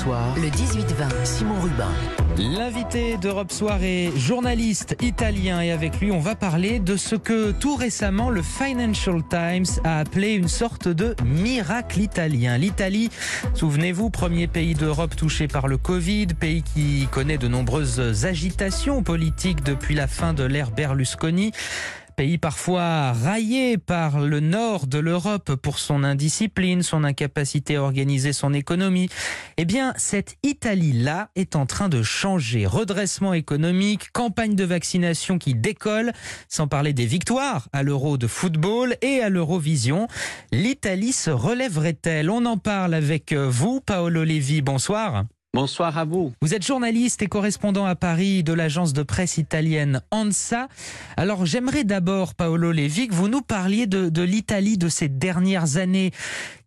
Soir, le 18-20, Simon Rubin. L'invité d'Europe Soir est journaliste italien et avec lui on va parler de ce que tout récemment le Financial Times a appelé une sorte de miracle italien. L'Italie, souvenez-vous, premier pays d'Europe touché par le Covid, pays qui connaît de nombreuses agitations politiques depuis la fin de l'ère Berlusconi pays parfois raillé par le nord de l'Europe pour son indiscipline, son incapacité à organiser son économie, eh bien, cette Italie-là est en train de changer. Redressement économique, campagne de vaccination qui décolle, sans parler des victoires à l'Euro de football et à l'Eurovision. L'Italie se relèverait-elle? On en parle avec vous, Paolo Levi. Bonsoir. Bonsoir à vous. Vous êtes journaliste et correspondant à Paris de l'agence de presse italienne ANSA. Alors j'aimerais d'abord, Paolo Levi, que vous nous parliez de, l'Italie de ces dernières années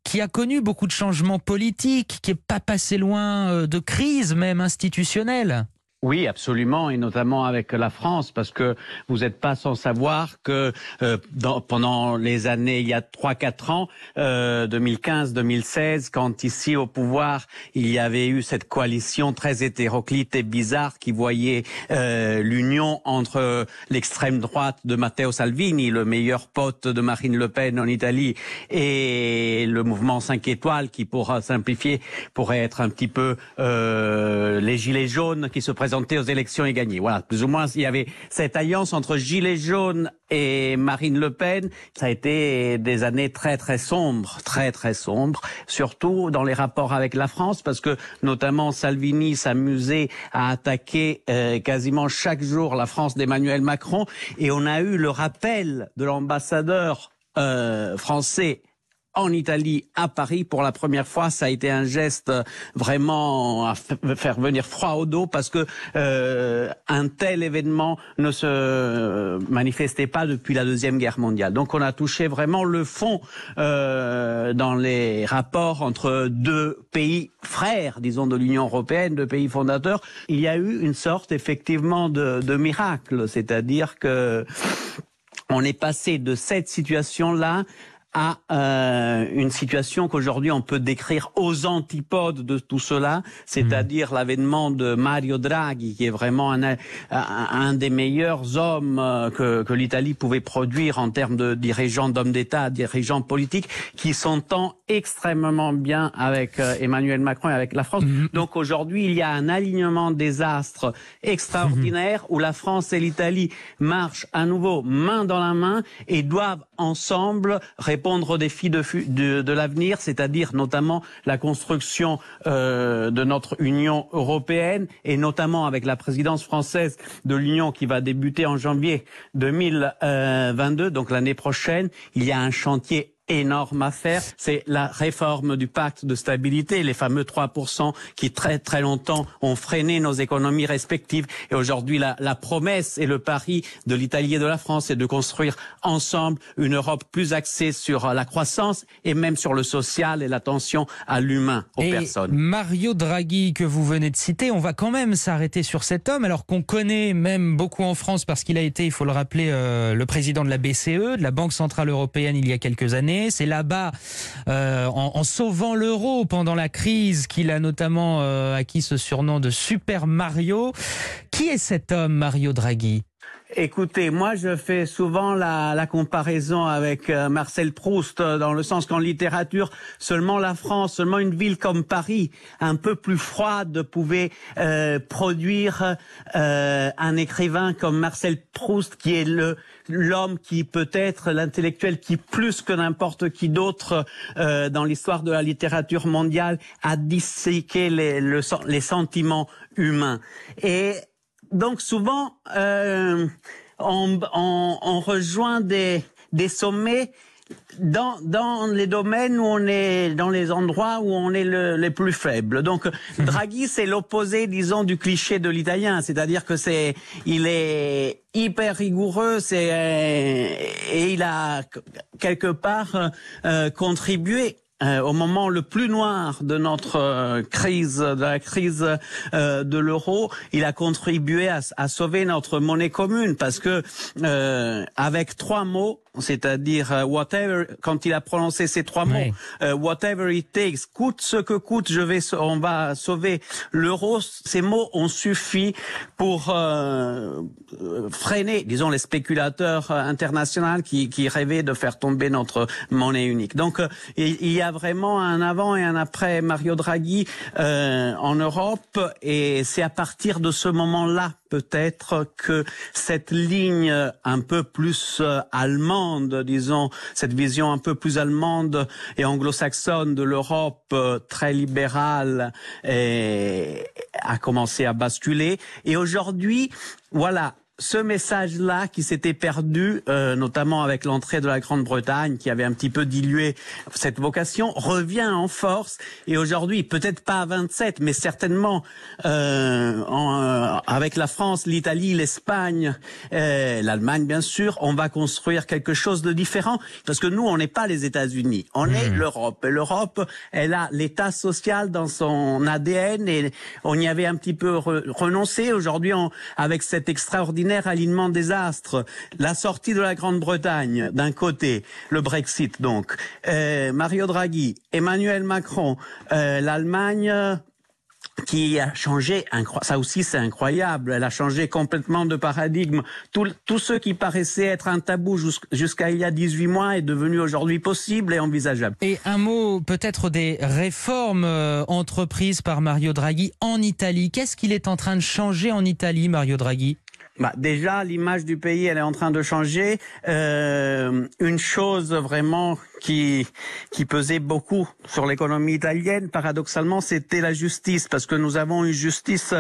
qui a connu beaucoup de changements politiques, qui est pas passé loin euh, de crises même institutionnelles. Oui, absolument, et notamment avec la France, parce que vous n'êtes pas sans savoir que euh, dans, pendant les années, il y a trois quatre ans, euh, 2015-2016, quand ici au pouvoir, il y avait eu cette coalition très hétéroclite et bizarre qui voyait euh, l'union entre l'extrême droite de Matteo Salvini, le meilleur pote de Marine Le Pen en Italie, et le mouvement 5 étoiles, qui pourra simplifier, pourrait être un petit peu euh, les gilets jaunes qui se présentent aux élections et gagner. Voilà, plus ou moins, il y avait cette alliance entre Gilets jaunes et Marine Le Pen. Ça a été des années très très sombres, très très sombres, surtout dans les rapports avec la France, parce que notamment Salvini s'amusait à attaquer euh, quasiment chaque jour la France d'Emmanuel Macron, et on a eu le rappel de l'ambassadeur euh, français en Italie, à Paris, pour la première fois. Ça a été un geste vraiment à faire venir froid au dos parce que euh, un tel événement ne se manifestait pas depuis la Deuxième Guerre mondiale. Donc on a touché vraiment le fond euh, dans les rapports entre deux pays frères, disons, de l'Union européenne, deux pays fondateurs. Il y a eu une sorte effectivement de, de miracle, c'est-à-dire que on est passé de cette situation-là à euh, une situation qu'aujourd'hui on peut décrire aux antipodes de tout cela, c'est-à-dire mmh. l'avènement de Mario Draghi, qui est vraiment un, un des meilleurs hommes euh, que, que l'Italie pouvait produire en termes de dirigeants, d'hommes d'État, dirigeants politiques, qui s'entend extrêmement bien avec euh, Emmanuel Macron et avec la France. Mmh. Donc aujourd'hui, il y a un alignement des astres extraordinaire mmh. où la France et l'Italie marchent à nouveau main dans la main et doivent ensemble répondre répondre aux défis de, l'avenir, c'est-à-dire notamment la construction euh, de notre Union européenne et notamment avec la présidence française de l'Union qui va débuter en janvier 2022, donc l'année prochaine. Il y a un chantier énorme à faire, c'est la réforme du pacte de stabilité, les fameux 3% qui très très longtemps ont freiné nos économies respectives. Et aujourd'hui, la, la, promesse et le pari de l'Italie et de la France est de construire ensemble une Europe plus axée sur la croissance et même sur le social et l'attention à l'humain, aux et personnes. Mario Draghi que vous venez de citer, on va quand même s'arrêter sur cet homme alors qu'on connaît même beaucoup en France parce qu'il a été, il faut le rappeler, euh, le président de la BCE, de la Banque Centrale Européenne il y a quelques années. C'est là-bas, euh, en, sauvant l'euro pendant la crise, qu'il a notamment euh, acquis ce surnom de Super Mario. Qui est cet homme, Mario Draghi? Écoutez, moi je fais souvent la, la comparaison avec euh, Marcel Proust euh, dans le sens qu'en littérature, seulement la France, seulement une ville comme Paris, un peu plus froide, pouvait euh, produire euh, un écrivain comme Marcel Proust, qui est le l'homme qui peut être l'intellectuel qui plus que n'importe qui d'autre euh, dans l'histoire de la littérature mondiale a disséqué les, le, les sentiments humains. Et donc souvent, euh, on, on, on, rejoint des, des sommets dans, dans les domaines où on est, dans les endroits où on est le, les plus faibles. Donc, Draghi, c'est l'opposé, disons, du cliché de l'italien. C'est-à-dire que c'est, il est hyper rigoureux, c'est, et il a quelque part euh, contribué euh, au moment le plus noir de notre euh, crise, de la crise euh, de l'euro, il a contribué à, à, sauver notre monnaie commune parce que avec trois mots, c'est-à-dire euh, whatever, quand il a prononcé ces trois mots, Oui. euh, whatever it takes, coûte ce que coûte, je vais, on va sauver l'euro. Ces mots ont suffi pour euh, freiner, disons, les spéculateurs internationaux qui, qui rêvaient de faire tomber notre monnaie unique. Donc, euh, il il y a vraiment un avant et un après Mario Draghi euh, en Europe, et c'est à partir de ce moment-là peut-être que cette ligne un peu plus euh, allemande, disons, cette vision un peu plus allemande et anglo-saxonne de l'Europe euh, très libérale et- a commencé à basculer. Et aujourd'hui, voilà. Ce message-là qui s'était perdu, euh, notamment avec l'entrée de la Grande-Bretagne, qui avait un petit peu dilué cette vocation, revient en force. Et aujourd'hui, peut-être pas à 27, mais certainement euh, en, euh, avec la France, l'Italie, l'Espagne, euh, l'Allemagne, bien sûr, on va construire quelque chose de différent. Parce que nous, on n'est pas les États-Unis, on est l'Europe. Et l'Europe, elle a l'État social dans son ADN et on y avait un petit peu re- renoncé. Aujourd'hui, avec cet extraordinaire alignement des astres, la sortie de la Grande-Bretagne d'un côté, le Brexit donc, euh, Mario Draghi, Emmanuel Macron, euh, l'Allemagne euh, qui a changé, ça aussi c'est incroyable, elle a changé complètement de paradigme. Tout, tout ce qui paraissait être un tabou jus- jusqu'à il y a 18 mois est devenu aujourd'hui possible et envisageable. Et un mot peut-être des réformes entreprises par Mario Draghi en Italie. Qu'est-ce qu'il est en train de changer en Italie, Mario Draghi? Bah, déjà, l'image du pays, elle est en train de changer. Euh, une chose vraiment qui qui pesait beaucoup sur l'économie italienne, paradoxalement, c'était la justice, parce que nous avons une justice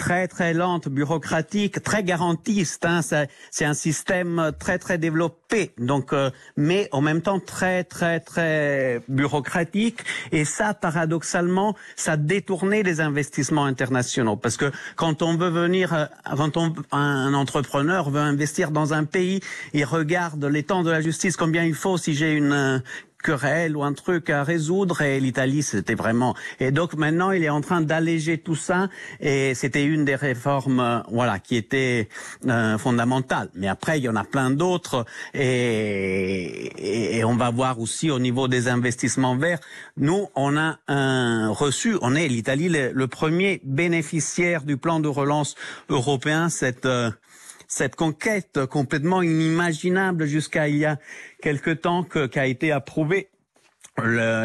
très très lente, bureaucratique, très garantiste. Hein, c'est un système très très développé, donc euh, mais en même temps très très très bureaucratique. Et ça, paradoxalement, ça détournait les investissements internationaux, parce que quand on veut venir, euh, quand on, un entrepreneur veut investir dans un pays, il regarde l'étang de la justice, combien il faut si j'ai une euh, querelle ou un truc à résoudre. Et l'Italie c'était vraiment et donc maintenant il est en train d'alléger tout ça. Et c'était une des réformes euh, voilà qui était euh, fondamentale. Mais après il y en a plein d'autres. Et, et, on va voir aussi au niveau des investissements verts. Nous on a un reçu on est l'Italie le, le premier bénéficiaire du plan de relance européen. Cette euh, cette conquête complètement inimaginable jusqu'à il y a quelque temps que- qui a été approuvée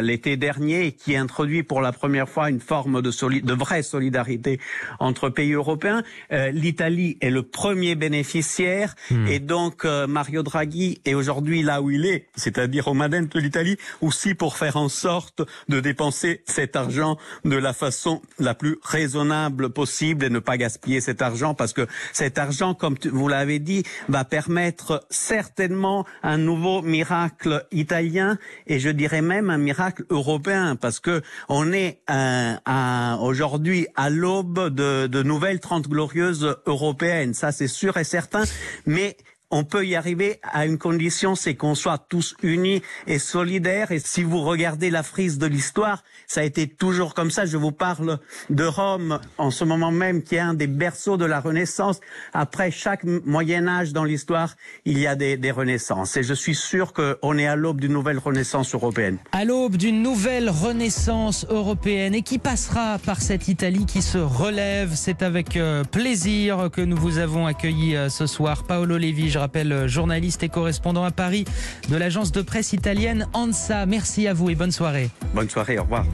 l'été dernier et qui introduit pour la première fois une forme de, soli- de vraie solidarité entre pays européens. Euh, L'Italie est le premier bénéficiaire. Et donc euh, Mario Draghi est aujourd'hui là où il est, c'est-à-dire au Madeleine de l'Italie, aussi pour faire en sorte de dépenser cet argent de la façon la plus raisonnable possible et ne pas gaspiller cet argent parce que cet argent, comme tu- vous l'avez dit, va permettre certainement un nouveau miracle italien. Et je dirais même un miracle européen parce que on est euh, aujourd'hui à l'aube de, de nouvelles trente glorieuses européennes, ça c'est sûr et certain, mais on peut y arriver à une condition, c'est qu'on soit tous unis et solidaires. Et si vous regardez la frise de l'histoire, ça a été toujours comme ça. Je vous parle de Rome en ce moment même, qui est un des berceaux de la Renaissance. Après chaque Moyen Âge dans l'histoire, il y a des, des renaissances. Et je suis sûr qu'on est à l'aube d'une nouvelle renaissance européenne. À l'aube d'une nouvelle renaissance européenne et qui passera par cette Italie qui se relève. C'est avec euh, plaisir que nous vous avons accueilli euh, ce soir. Paolo je rappelle, euh, journaliste et correspondant à Paris de l'agence de presse italienne ANSA. Merci à vous et bonne soirée. Bonne soirée, au revoir.